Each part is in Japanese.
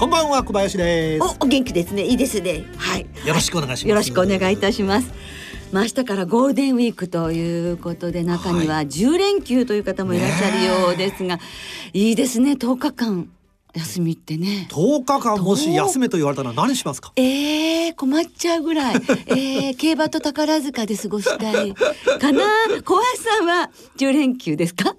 こんばんは小林です。おお元気ですね。いいですね。はい。よろしくお願いします。よろしくお願いいたします。まあ明日からゴールデンウィークということで中には10連休という方もいらっしゃるようですが、いいですね10日間休みってね。10日間もし休めと言われたら何しますか？えー、困っちゃうぐらい、えー、競馬と宝塚で過ごしたい。かな？小林さんは10連休ですか？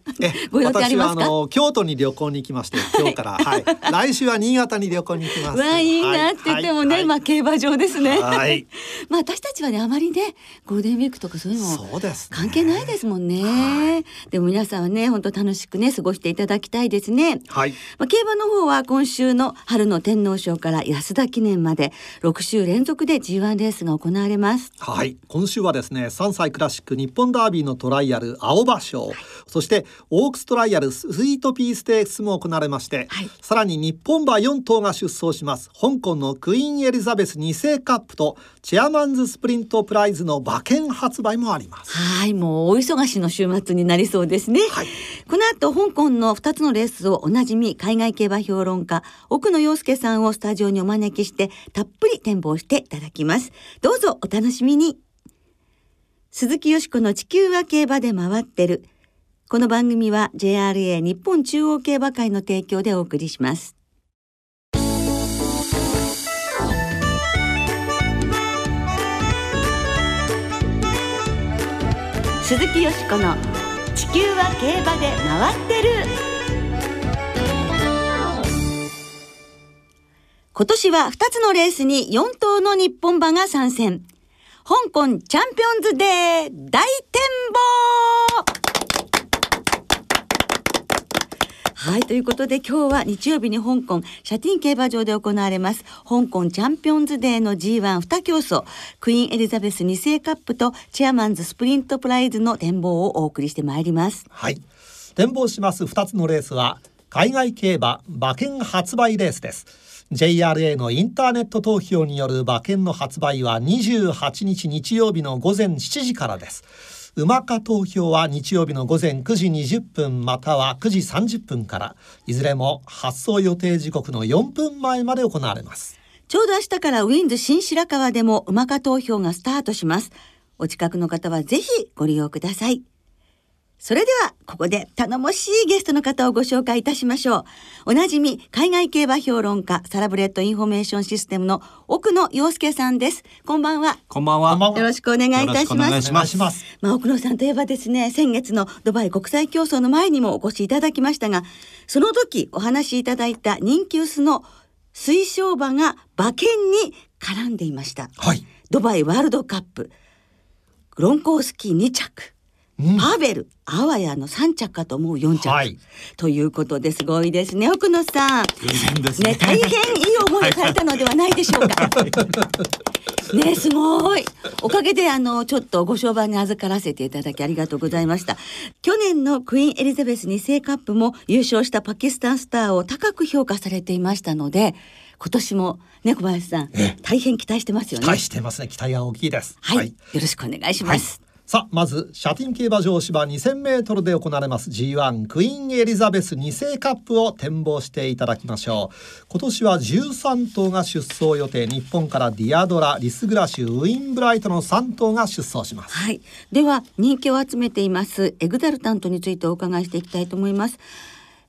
ご予定ありますか？私はあの京都に旅行に行きまして今日から、はい、来週は新潟に旅行に行きます。わあいいなって言ってもね、はい。まあ競馬場ですね、はい。まあ私たちはねあまりねゴールデンウィークとかそういうのそうですね。関係ないですもんね、でも皆さんはね本当楽しくね過ごしていただきたいですね。はい。まあ、競馬の方は今週の春の天皇賞から安田記念まで6週連続で G1 レースが行われます。はい。今週はですね3歳クラシック日本ダービーのトライアル青葉賞、そしてオークストライアルスイートピーステークスも行われまして、はい。さらに日本馬4頭が出走します香港のクイーンエリザベス2世カップとチェアマンズスプリントプライズの馬券発売もあります。はい。もう大忙しの週末になりそうですね、はい。この後香港の2つのレースをおなじみ海外競馬評論家奥野陽介さんをスタジオにお招きしてたっぷり展望していただきます。どうぞお楽しみに。鈴木よしこの地球は競馬で回ってる。この番組は JRA 日本中央競馬会の提供でお送りします。鈴木よしこの地球は競馬で回ってる。今年は2つのレースに4頭の日本馬が参戦。香港チャンピオンズデー大展望。はい。ということで今日は日曜日に香港シャティン競馬場で行われます。香港チャンピオンズデーの G12 競争。クイーンエリザベス2世カップとチェアマンズスプリントプライズの展望をお送りしてまいります。はい。展望します2つのレースは海外競馬馬券発売レースです。JRA のインターネット投票による馬券の発売は28日日曜日の午前7時からです馬化投票は日曜日の午前9時20分または9時30分からいずれも発送予定時刻の4分前まで行われますちょうど明日からウィンズ新白川でも馬化投票がスタートします。お近くの方はぜひご利用ください。それでは、ここで頼もしいゲストの方をご紹介いたしましょう。おなじみ、海外競馬評論家、サラブレッドインフォメーションシステムの奥野陽介さんです。こんばんは。こんばんは。よろしくお願いいたします。よろしくお願いしますますまあ、奥野さんといえばですね、先月のドバイ国際競争の前にもお越しいただきましたが、その時お話しいただいた人気薄の推奨馬が馬券に絡んでいました。はいドバイワールドカップ、グロンコウスキー2着、うんパーベル、あわやの3着かと思う4着。はいということですごいですね、奥野さん。ね。ね、大変いい思いをされたのではないでしょうか。ね、すごい。おかげで、あの、ちょっとご商売に預からせていただきありがとうございました。去年のクイーンエリザベス2世カップも優勝したパキスタンスターを高く評価されていましたので、今年もね、小林さんええ、大変期待してますよね。期待していますね期待は大きいですはい、よろしくお願いします。さあまずシャティン競馬場芝2000メートルで行われます G1 クイーンエリザベス2世カップを展望していただきましょう今年は13頭が出走予定日本からディアドラリスグラシュウィンブライトの3頭が出走しますはい。では、人気を集めています、エグザルタントについてお伺いしていきたいと思います。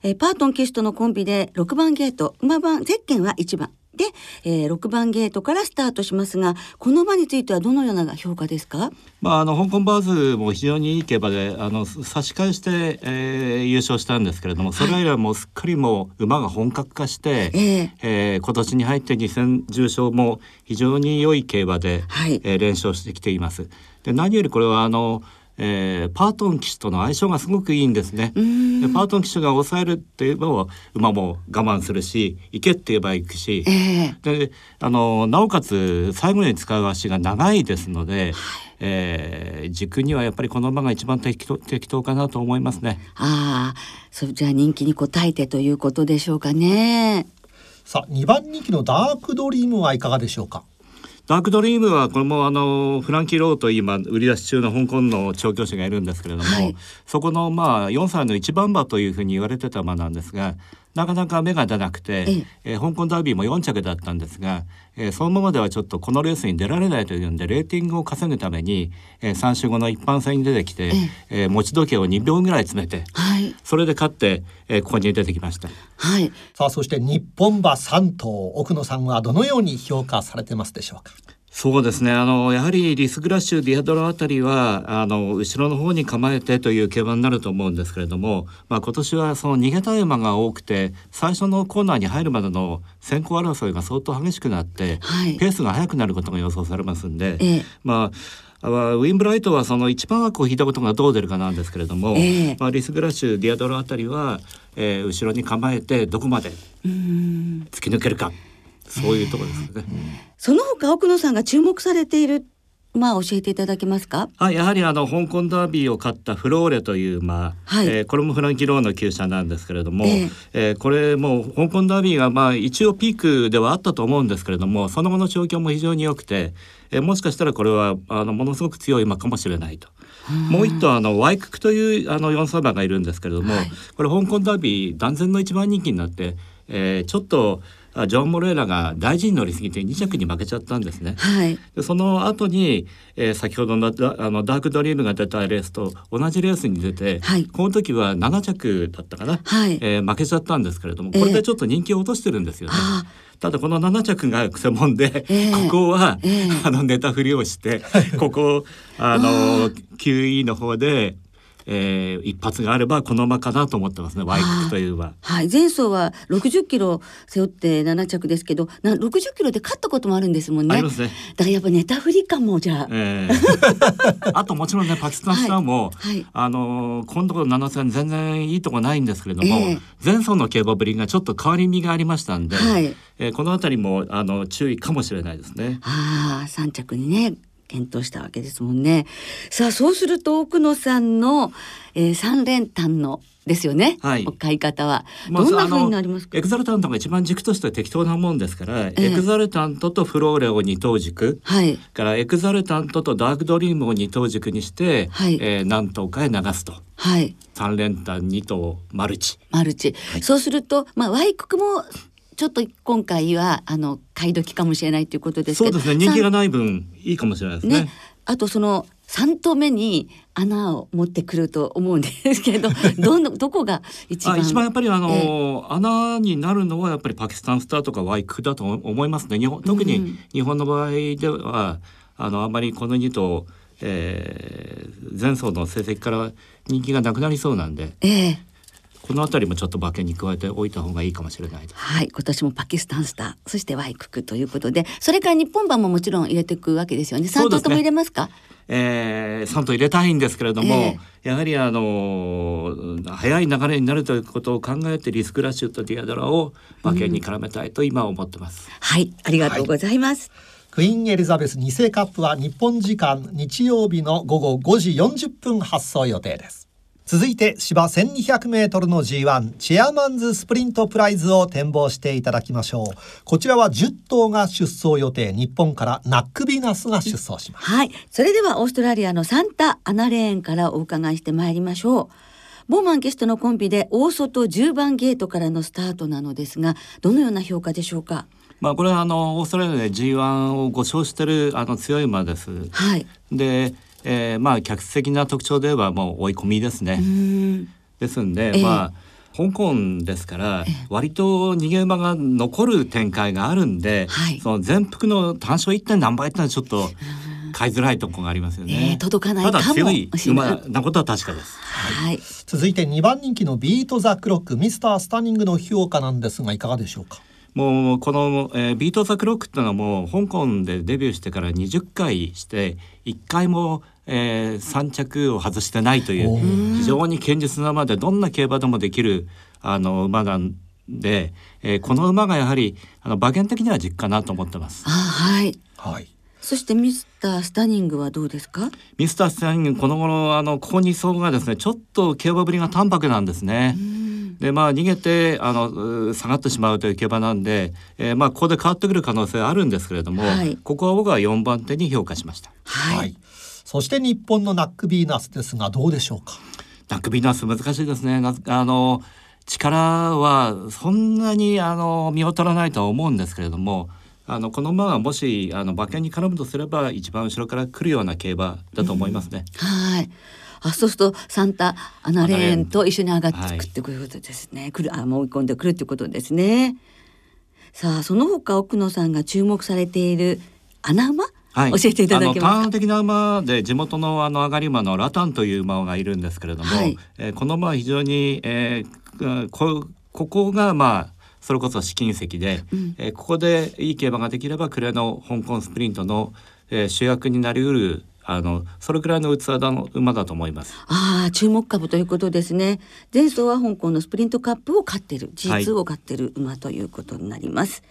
えパートン騎手とのコンビで6番ゲート、馬番、ゼッケンは1番。で、えー6番ゲートからスタートしますが、この馬についてはどのような評価ですか？まああの香港バーズも非常にいい競馬であの差し返して、えー優勝したんですけれども、それ以来もうすっかりもう馬が本格化して、ええ。えー今年に入って2戦重賞も非常に良い競馬で、はい。えー連勝してきています。で何よりこれはあのえー、パートン騎手との相性がすごくいいんですね。でパートン騎手が抑えるって言えば馬も我慢するし行けって言えば行くし、えー、であのなおかつ最後に使う足が長いですので、はい、えー、軸にはやっぱりこの馬が一番適当適当かなと思いますね。ああ、そじゃあ人気に応えてということでしょうかね。さあ2番人気のダークドリームはいかがでしょうか？ダークドリームはこれもあのフランキー・ローと今売り出し中の香港の調教師がいるんですけれども、はい、そこのまあ4歳の一番馬というふうに言われてた馬なんですがなかなか芽が出なくて、ええ。ー、香港ダービーも4着だったんですが、えー、そのままではちょっとこのレースに出られないというんでレーティングを稼ぐために、えー、3週後の一般戦に出てきて、ええ。ー、持ち時計を2秒ぐらい詰めて、はい、それで勝って、えー、ここに出てきました。はい、さあそして日本馬3頭奥野さんはどのように評価されてますでしょうか？そうですね。あのやはりリスグラッシュディアドロあたりはあの後ろの方に構えてという競馬になると思うんですけれども、まあ、今年はその逃げたい馬が多くて最初のコーナーに入るまでの先行争いが相当激しくなって、はい、ペースが速くなることが予想されますんで、ええ、まあウィンブライトはその一番枠を引いたことがどう出るかなんですけれども、えまあ、リスグラッシュディアドロあたりは、えー、後ろに構えてどこまで突き抜けるか。そういうところですね、その他奥野さんが注目されているまあ教えていただけますか？はい、やはりあの香港ダービーを勝ったフローレというまあ、はい、えー、これもフランキーローの厩舎なんですけれども、えー、えー、これも香港ダービーがまあ一応ピークではあったと思うんですけれども、その後の状況も非常に良くて、えー、もしかしたらこれはあのものすごく強い馬かもしれないと。もう一頭あのワイククというあの四歳馬がいるんですけれども、はい、これ香港ダービー断然の一番人気になって、えー、ちょっとジョン・モレーラが大事に乗りすぎて2着に負けちゃったんですね。はい、でその後に、えー、先ほどのダあのダークドリームが出たレースと同じレースに出て、はい、この時は7着だったかな、はい、えー、負けちゃったんですけれどもこれでちょっと人気を落としてるんですよね。えーただこの7着がくせもんで、えー、ここは、えー、あのネタ振りをしてここあの QE の方でえー、一発があればこの馬かなと思ってますねワイクという馬。はい前走は60キロ背負って7着ですけどな60キロで勝ったこともあるんですもんね。ありますね。だからやっぱネタフリかもじゃあ。えー、あともちろんねパキスタンスターも、はいはい、あの今度の7戦全然いいとこないんですけれども、えー、前走の競馬ぶりがちょっと変わり身がありましたんで、はい、えー、この辺りもあの注意かもしれないですね。ああ3着にね検討したわけですもんね。さあそうすると奥野さんの、えー、三連単のですよね、はい、買い方は。どんな風になりますか、エクザルタントが一番軸として適当なもんですから、えー、エクザルタントとフローレを二等軸、はい、からエクザルタントとダークドリームを二等軸にして、はい、えー、何頭かへ流すと。はい、三連単二頭マルチ。マルチ、はい、そうすると、まあ、ワイククもちょっと今回はあの買い時かもしれないということですそうですね。人気がない分いいかもしれないですね。ね。あとその三頭目に穴を持ってくると思うんですけど どのどこが一番？一番やっぱりあの、えー、穴になるのはやっぱりパキスタンスターとかワイクだと思いますね。日本特に日本の場合では、あのあまりこの2頭、えー、前走の成績から人気がなくなりそうなんで。えーこの辺りもちょっと馬券に加えておいた方がいいかもしれないはい今年もパキスタンスターそしてワイククということでそれから日本馬ももちろん入れていくわけですよね。三頭とも入れますか？えー、3頭入れたいんですけれども、えー、やはりあの早い流れになるということを考えてリスクラッシュとディアドラを馬券に絡めたいと今思ってます、うん、はいありがとうございます、はい。クイーンエリザベス2世カップは日本時間日曜日の午後5時40分発送予定です続いて芝 1200m の G1 チェアマンズスプリントプライズを展望していただきましょう。こちらは10頭が出走予定日本からナックビナスが出走します。はい。それではオーストラリアのサンタアナレーンからお伺いしてまいりましょう。ボーマンゲストのコンビで大外10番ゲートからのスタートなのですがどのような評価でしょうか？まあこれはあのオーストラリアで G1 をご称してるあの強い馬です。はい。でえー、まあ客観的な特徴ではもう追い込みですね。ですんで、えー、まあ香港ですから割と逃げ馬が残る展開があるんで、はい、その全幅の単勝一点何倍ってのはちょっと買いづらいところがありますよね。えー、届かないただ強い馬なことは確かです。はい、続いて2番人気のビートザクロックミスタースタニングの評価なんですがいかがでしょうか？もうこの、えー、ビート・ザ・クロックっていうのはもう香港でデビューしてから20回して1回もえー、3着を外してないという非常に堅実な馬でどんな競馬でもできるあの馬なんで、えー、この馬がやはりあの馬券的には実かなと思ってます。あはい、はい。そしてミスタースタニングはどうですか？ミスタースタニングこの頃あのここに層がですねちょっと競馬ぶりが淡白なんですね。でまあ逃げてあの下がってしまうという競馬なんで、えー、まあここで変わってくる可能性はあるんですけれども、はい、ここは僕は4番手に評価しました。はい、はい、そして日本のナックビーナスですがどうでしょうか？ナックビーナス難しいですね。あの力はそんなにあの見劣らないとは思うんですけれども。あのこの馬はもしあの馬券に絡むとすれば一番後ろから来るような競馬だと思いますね。うん、はいあそうするとサンタアナレーンと一緒に上がっていくってことですね。はい、来るあもう追い込んでくるってことですね。さあその他奥野さんが注目されている穴馬はい、教えていただけますか？的な馬で地元のあの上がり馬のラタンという馬がいるんですけれども、はい、えー、この馬は非常に、えー、こここがまあそれこそ試金石で、うん、えー、ここでいい競馬ができれば暮れの香港スプリントの、えー、主役になりうるあのそれくらいの器だの馬だと思います。ああ注目株ということですね。前走は香港のスプリントカップを勝ってる G2 を勝ってる馬ということになります。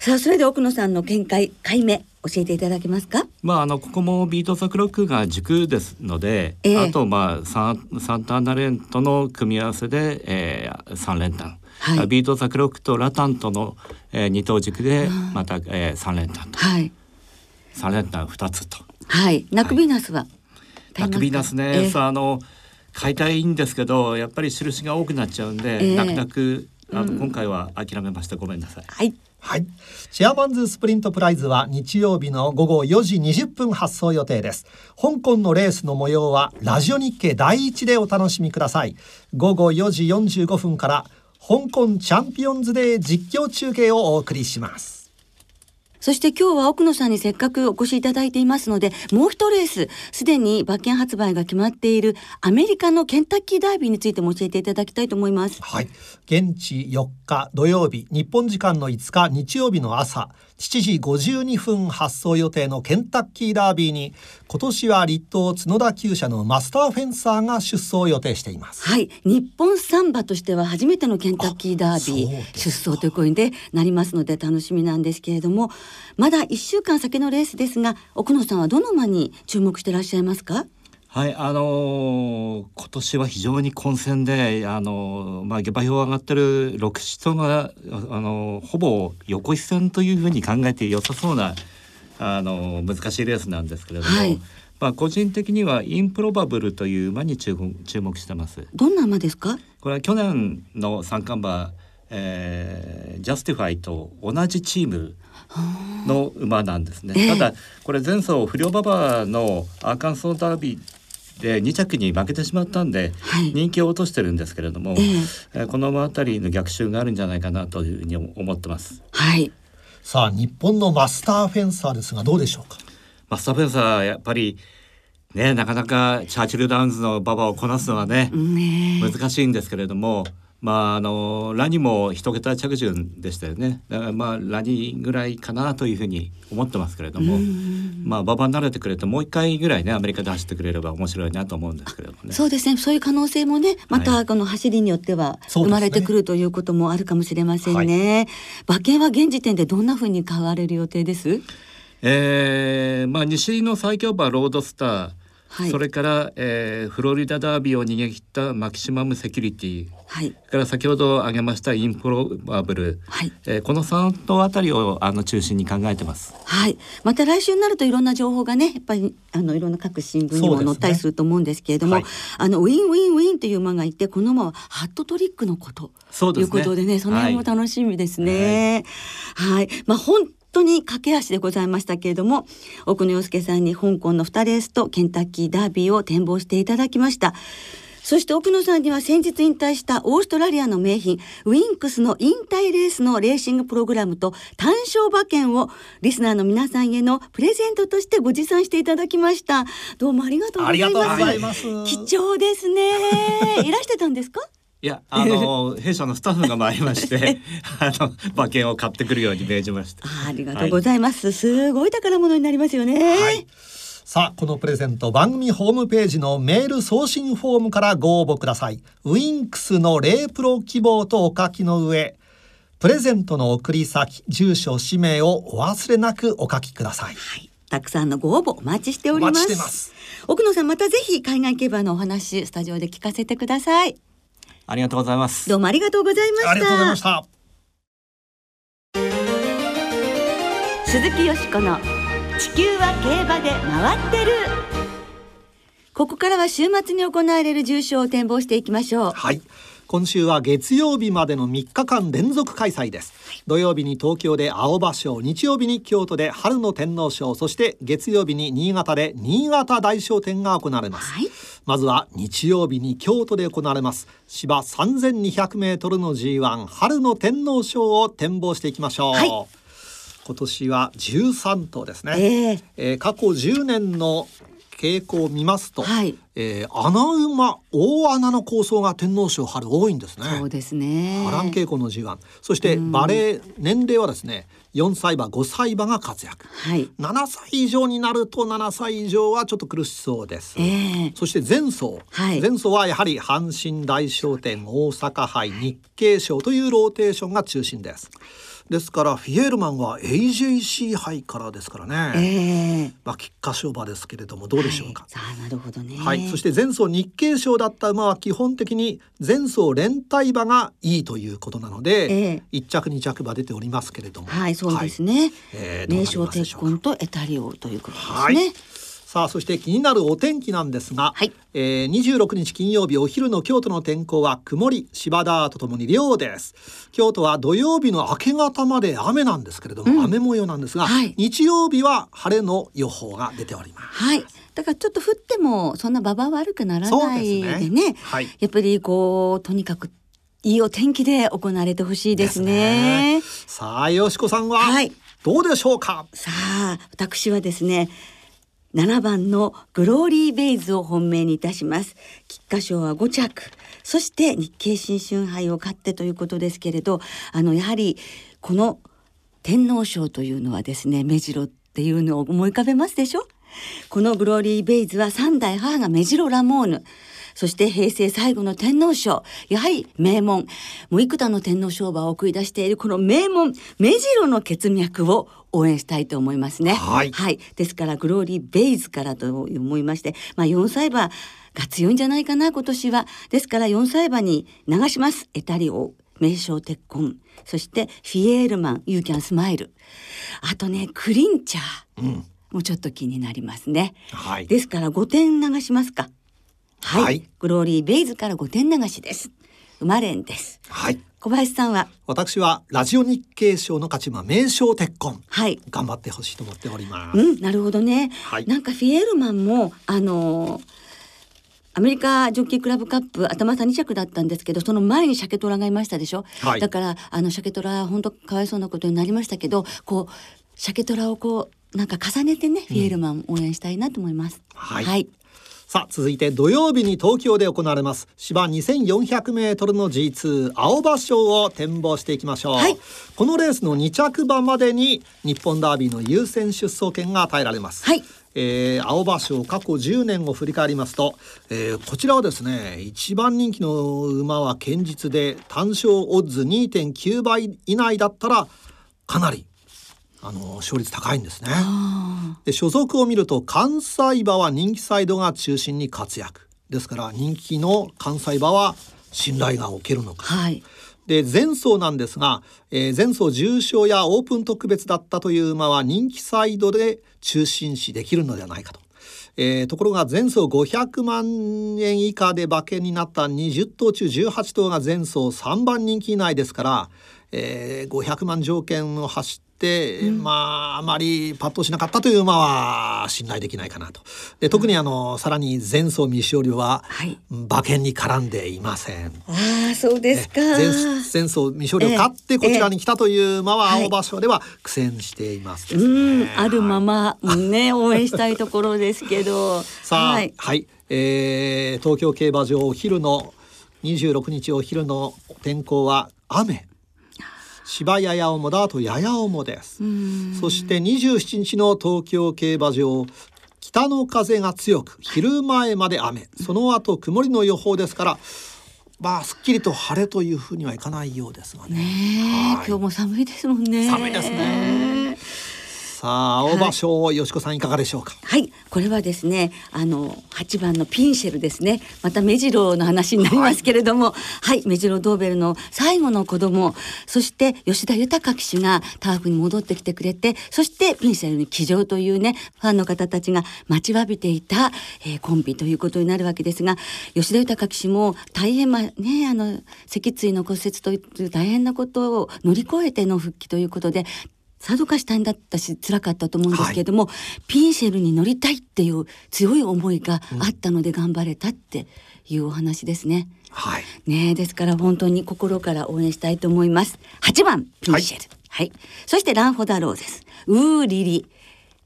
はい、さあそれで奥野さんの見解解明教えていただけますか？まああのここもビートサクロックが軸ですので、えー、あとまあサンサンターナレントの組み合わせで、えー、3連単。はい、ビートザクロックとラタンとの、えー、二等軸でまた、えー、3連単と、はい、3連単2つと。はい。ナクビナスは、ナクビナスね、えー、あの買いたいんですけどやっぱり印が多くなっちゃうんで、えー、泣く泣くあの、うん、今回は諦めました。ごめんなさい。はいはい。シェアマンズスプリントプライズは日曜日の午後4時20分発送予定です。香港のレースの模様はラジオ日経第一でお楽しみください。午後4時45分から香港チャンピオンズデー実況中継をお送りします。そして今日は奥野さんにせっかくお越しいただいていますので、もう一レース、すでに馬券発売が決まっているアメリカのケンタッキーダービーについても教えていただきたいと思います。はい。現地4日土曜日、日本時間の5日日曜日の朝、7時52分発送予定のケンタッキーダービーに今年は立東角田厩舎のマスターフェンサーが出走を予定していますはい日本サンバとしては初めてのケンタッキーダービー出走という声でなりますので楽しみなんですけれどもまだ1週間先のレースですが奥野さんはどの馬に注目していらっしゃいますか？はい、あのー、今年は非常に混戦で、あのー、まあ、下馬評上がってる6頭が、あのー、ほぼ横一線というふうに考えて良さそうな、あの難しいレースなんですけれども、はい、まあ、個人的にはインプロバブルという馬に注注目してます。どんな馬ですか？これは去年の三冠馬、えー、ジャスティファイと同じチームの馬なんですね。ただこれ前走不良馬場のアーカンソーダービーで2着に負けてしまったんで、はい、人気を落としてるんですけれども、えー、この馬あたりの逆襲があるんじゃないかなというふうに思ってます。はい。さあ日本のマスターフェンサーですがどうでしょうか？マスターフェンサーやっぱりねなかなかチャーチルダウンズの馬場をこなすのはね難しいんですけれどもまああのラニも一桁着順でしたよね。だからまあラニぐらいかなというふうに思ってますけれどもまあ馬場に慣れてくれてもう一回ぐらいねアメリカで走ってくれれば面白いなと思うんですけれどもね。そうですね。そういう可能性もねまたこの走りによっては生まれてくるということもあるかもしれませんね、はい、馬券は現時点でどんなふうに買われる予定です？えー、まあ西の最強馬ロードスターはい、それから、えー、フロリダダービーを逃げ切ったマキシマムセキュリティ、はい、から先ほど挙げましたインプロバブル、はい。えー、この3頭あたりをあの中心に考えてます。はい、また来週になるといろんな情報がねやっぱりあのいろんな各新聞にも載ったりすると思うんですけれども、ねはい、あのウィンウィンウィンという馬がいてこの馬はハットトリックの子。と、ね、いうことでねその辺も楽しみですね。はい、はい、まあ本当に駆け足でございましたけれども奥野陽介さんに香港の2レースとケンタッキーダービーを展望していただきました。そして奥野さんには先日引退したオーストラリアの名牝ウィンクスの引退レースのレーシングプログラムと単勝馬券をリスナーの皆さんへのプレゼントとしてご持参していただきました。どうもありがとうございます。貴重ですね。いらしてたんですか？いやあの 弊社のスタッフが参りまして あの馬券を買ってくるように命じました。ありがとうございます、はい、すごい宝物になりますよね、はい。さあこのプレゼント番組ホームページのメール送信フォームからご応募ください。ウィンクスのレイプロ希望とお書きの上。プレゼントの送り先住所氏名をお忘れなくお書きください、はい、たくさんのご応募お待ちしております。ます。奥野さんまたぜひ海外競馬のお話スタジオで聞かせてくださいありがとうございます。どうもありがとうございました。ありがとうございました。鈴木よしこの地球は競馬で回ってる。ここからは週末に行われる重賞を展望していきましょう。はい。今週は月曜日までの3日間連続開催です、土曜日に東京で青葉賞日曜日に京都で春の天皇賞そして月曜日に新潟で新潟大賞典が行われます、はい、まずは日曜日に京都で行われます。芝3200メートルの G1 春の天皇賞を展望していきましょう、はい。今年は13頭ですね、えー、えー、過去10年の傾向を見ますと、はい、えー、穴馬大穴の構想が天皇賞春多いんですね。そうですね。波乱傾向の G1 そしてバレー年齢はですね4歳馬5歳馬が活躍、はい、7歳以上になると7歳以上はちょっと苦しそうです、えー、そして前走、はい、前走はやはり阪神大商店大阪杯日経賞というローテーションが中心ですですからフィエールマンは AJC 杯からですからね、えー、まあ菊花賞馬ですけれどもどうでしょうか、はい、なるほどね。はい。そして前走日経賞だった馬は基本的に前走連帯馬がいいということなので、えー、1着2着馬出ておりますけれども。はいそうですね、はい、えー、名称鉄婚とエタリオということですね、はいさあそして気になるお天気なんですが、はい、えー、26日金曜日お昼の京都の天候は曇り芝田とともに涼です。京都は土曜日の明け方まで雨なんですけれども、うん、雨模様なんですが、はい、日曜日は晴れの予報が出ております。はい。だからちょっと降ってもそんな馬場悪くならないでね、ね、はい、やっぱりこうとにかくいいお天気で行われてほしいですね、ね、さあよしこさんは、はい、どうでしょうか？さあ私はですね7番のグローリーベイズを本命にいたします。菊花賞は5着。そして日経新春杯を勝ってということですけれど、あの、やはりこの天皇賞というのはですね、目白っていうのを思い浮かべますでしょ？このグローリーベイズは3代母が目白ラモーヌ。そして平成最後の天皇賞。やはり名門。もう幾多の天皇賞馬を送り出しているこの名門、目白の血脈を応援したいと思いますね。はい。はい。ですから、グローリー・ベイズからと思いまして、まあ、4歳馬が強いんじゃないかな、今年は。ですから、4歳馬に流します。エタリオ、名称鉄婚。そして、フィエールマン、ユーキャンスマイル。あとね、クリンチャー。うん。もうちょっと気になりますね。はい。ですから、5点流しますか。はい。はい、グローリー・ベイズから5点流しです。生まれんです。はい。小林さんは？私はラジオ日経賞の勝ち馬名称鉄婚。はい。頑張ってほしいと思っております。うんなるほどね、はい、なんかフィエールマンもあのーアメリカジョッキークラブカップ頭差2着だったんですけどその前にシャケトラがいましたでしょ、はい、だからあのシャケトラ本当かわいそうなことになりましたけどこうシャケトラをこうなんか重ねてね、フィエールマン応援したいなと思います。はい、はいさあ続いて土曜日に東京で行われます。芝2400メートルの G2 青葉賞を展望していきましょう、はい、このレースの2着馬までに日本ダービーの優先出走権が与えられます、はい。えー、青葉賞過去10年を振り返りますと、えー、こちらはですね一番人気の馬は堅実で単勝オッズ2.9倍以内だったらかなりあの勝率高いんですね。で所属を見ると関西馬は人気サイドが中心に活躍ですから人気の関西馬は信頼がおけるのか。はい、で前走なんですが、えー、前走重賞やオープン特別だったという馬は人気サイドで中心視できるのではないかと。えー、ところが前走500万円以下で馬券になった20頭中18頭が前走3番人気以内ですから、えー、500万条件を走って、うん、まああまりパッとしなかったという馬は信頼できないかなと。で特にあの、うん、さらに前走未勝利は、はい、馬券に絡んでいません。あそうですか。前前走未勝利を勝ってこちらに来たという馬は青葉賞では苦戦しています、ね、うんあるままね応援したいところですけど。さあはい、はい、えー、東京競馬場お昼の26日お昼の天候は雨芝やや重だとやや重ですそして27日の東京競馬場北の風が強く昼前まで雨その後曇りの予報ですからまあすっきりと晴れというふうにはいかないようですがね。ね今日も寒いですもんね。寒いですね。さあ青葉賞、はい、よしこさんいかがでしょうか？はい。これはですねあの八番のピンシェルですね。また目白の話になりますけれども。はい、はい、目白ドーベルの最後の子供。そして吉田豊騎手がターフに戻ってきてくれてそしてピンシェルに騎乗というねファンの方たちが待ちわびていた、えー、コンビということになるわけですが吉田豊騎手も大変まねあの脊椎の骨折という大変なことを乗り越えての復帰ということでさぞかし大変だったし辛かったと思うんですけれども、はい、ピンシェルに乗りたいっていう強い思いがあったので頑張れたっていうお話ですね。はい、ねですから本当に心から応援したいと思います。8番ピンシェル、はい、はい、そしてランホダローゼスウーリリ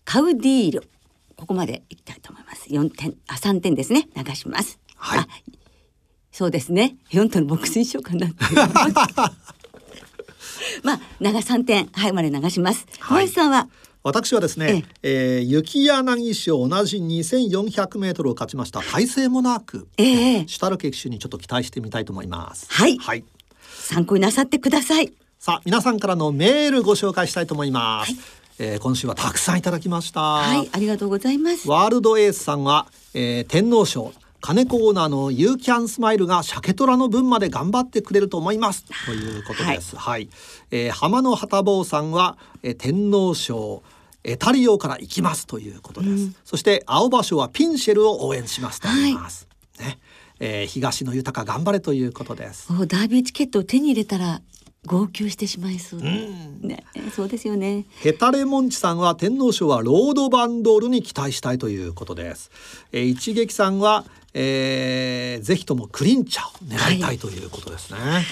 カウディールここまでいきたいと思います。4点あ3点ですね流します。はい。そうですね。4点のボックスにしようかな まあ長三点はいまで流します。小林さんは？私はですね、ええー、雪柳賞同じ2400メートルを勝ちました体勢もなく、えー、シュタルケ騎手にちょっと期待してみたいと思います。はい。はい。参考になさってください。さあ皆さんからのメールご紹介したいと思います。はい、えー、今週はたくさんいただきました。はい、ありがとうございます。ワールドエースさんは、えー、天皇賞金子オーナーのユーキャンスマイルが鮭虎の分まで頑張ってくれると思いますということです。はい、はい、えー、浜野旗坊さんは、えー、天皇賞エタリオから行きますということです。うん、そして青葉賞はピンシェルを応援しますと言います。はい、ね、えー、東野豊頑張れということです。ダービーチケットを手に入れたら号泣してしまいそう。うん、ね、そうですよね。ヘタレモンチさんは天皇賞はロードバンドールに期待したいということです。えー、一撃さんはえー、ぜひともクリンチャーを狙いたいということですね。はい、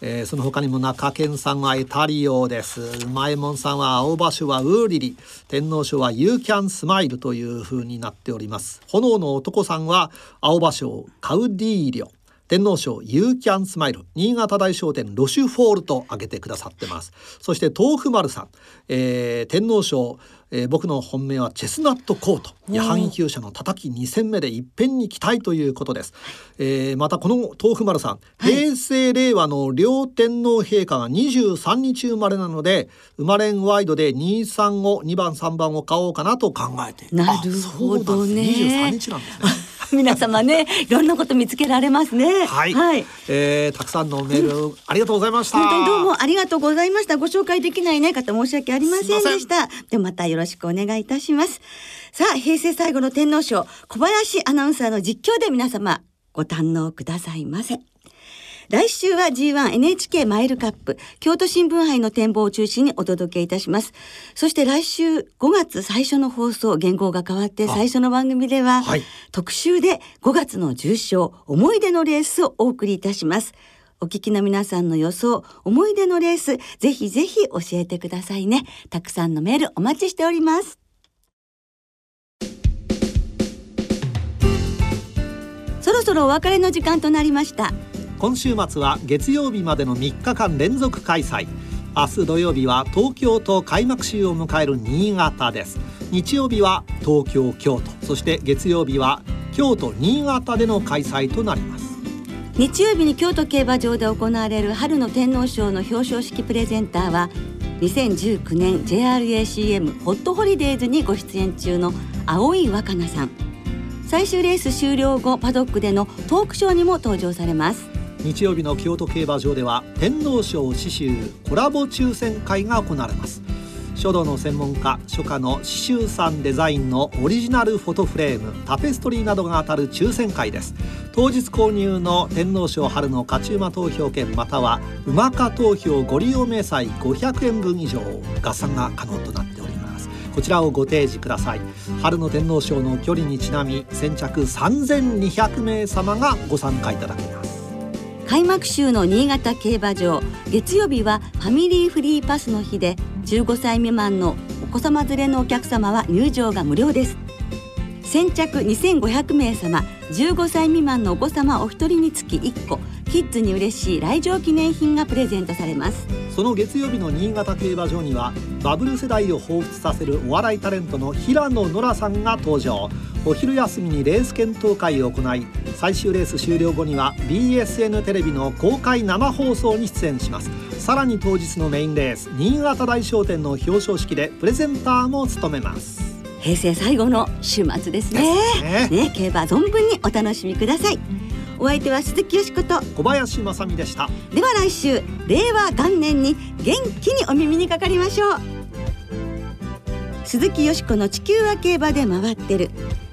えー、その他にも中堅さんはエタリオです。うまいもんさんは青葉賞はウーリリ、天皇賞はユーキャンスマイルという風になっております。炎の男さんは青葉賞カウディーリョ。天皇賞ユーキャンスマイル新潟大商店ロシュフォールと挙げてくださってます。そして豆腐丸さん、えー、天皇賞えー、僕の本命はチェスナットコート。夜半厩舎の叩き2戦目で一変に期待ということです、えー、またこの豆腐丸さん、はい、平成令和の両天皇陛下が23日生まれなので生まれんワイドで23を2番3番を買おうかなと考えてなるほどね。23日なんですね 皆様ねいろんなこと見つけられますね。はい、はい、えー、たくさんのメール、うん、ありがとうございました。本当にどうもありがとうございました。ご紹介できないね方申し訳ありませんでした。でまたよろしくお願いいたします。さあ平成最後の天皇賞小林アナウンサーの実況で皆様ご堪能くださいませ来週は G1NHK マイルカップ京都新聞杯の展望を中心にお届けいたします。そして来週5月最初の放送言語が変わって最初の番組では、はい、特集で5月の重賞思い出のレースをお送りいたします。お聞きの皆さんの予想思い出のレースぜひぜひ教えてくださいね。たくさんのメールお待ちしております。そろそろお別れの時間となりました今週末は月曜日までの3日間連続開催。明日土曜日は東京と開幕週を迎える新潟です。日曜日は東京京都。そして月曜日は京都新潟での開催となります。日曜日に京都競馬場で行われる春の天皇賞の表彰式プレゼンターは2019年 JRACM ホットホリデーズにご出演中の青井若菜さん。最終レース終了後パドックでのトークショーにも登場されます。日曜日の京都競馬場では天皇賞刺繍コラボ抽選会が行われます。書道の専門家書家の刺繍さんデザインのオリジナルフォトフレームタペストリーなどが当たる抽選会です。当日購入の天皇賞春の勝ち馬投票券または馬化投票ご利用明細500円分以上合算が可能となっております。こちらをご提示ください。春の天皇賞の距離にちなみ先着3200名様がご参加いただけます。開幕週の新潟競馬場月曜日はファミリーフリーパスの日で15歳未満のお子様連れのお客様は入場が無料です。先着2500名様15歳未満のお子様お一人につき1個キッズに嬉しい来場記念品がプレゼントされます。その月曜日の新潟競馬場にはバブル世代を彷彿させるお笑いタレントの平野ノラさんが登場。お昼休みにレース検討会を行い最終レース終了後には BSN テレビの公開生放送に出演します。さらに当日のメインレース新潟大商店の表彰式でプレゼンターも務めます。平成最後の週末ですね。ね。ね競馬存分にお楽しみください。お相手は鈴木よしこと。小林正美でした。では来週令和元年に元気にお耳にかかりましょう。鈴木よしこの地球は競馬で回ってる